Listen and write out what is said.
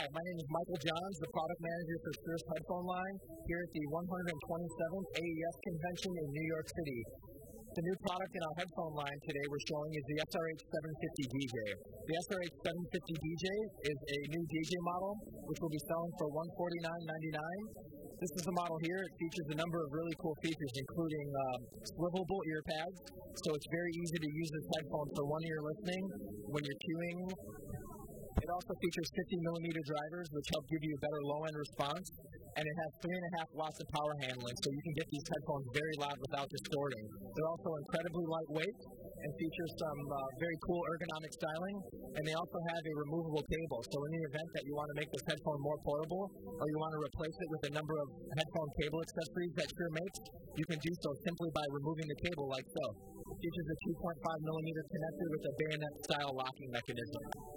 Johns, the product manager for Shure's Headphone Line, here at the 127th AES convention in New York City. The new product in our headphone line today we're showing is the SRH 750 DJ. The SRH 750 DJ is a new DJ model which will be selling for $149.99. This is the model here. It features a number of really cool features, including um, swivelable ear pads, so it's very easy to use this headphone for one ear listening when you're cueing. It also features 50 millimeter drivers, which help give you a better low end response, and it has three and a half watts of power handling, so you can get these headphones very loud without distorting. They're also incredibly lightweight and feature some uh, very cool ergonomic styling, and they also have a removable cable. So in the event that you want to make this headphone more portable, or you want to replace it with a number of headphone cable accessories that Shure makes, you can do so simply by removing the cable like so. It features a 2.5 millimeter connector with a bayonet style locking mechanism.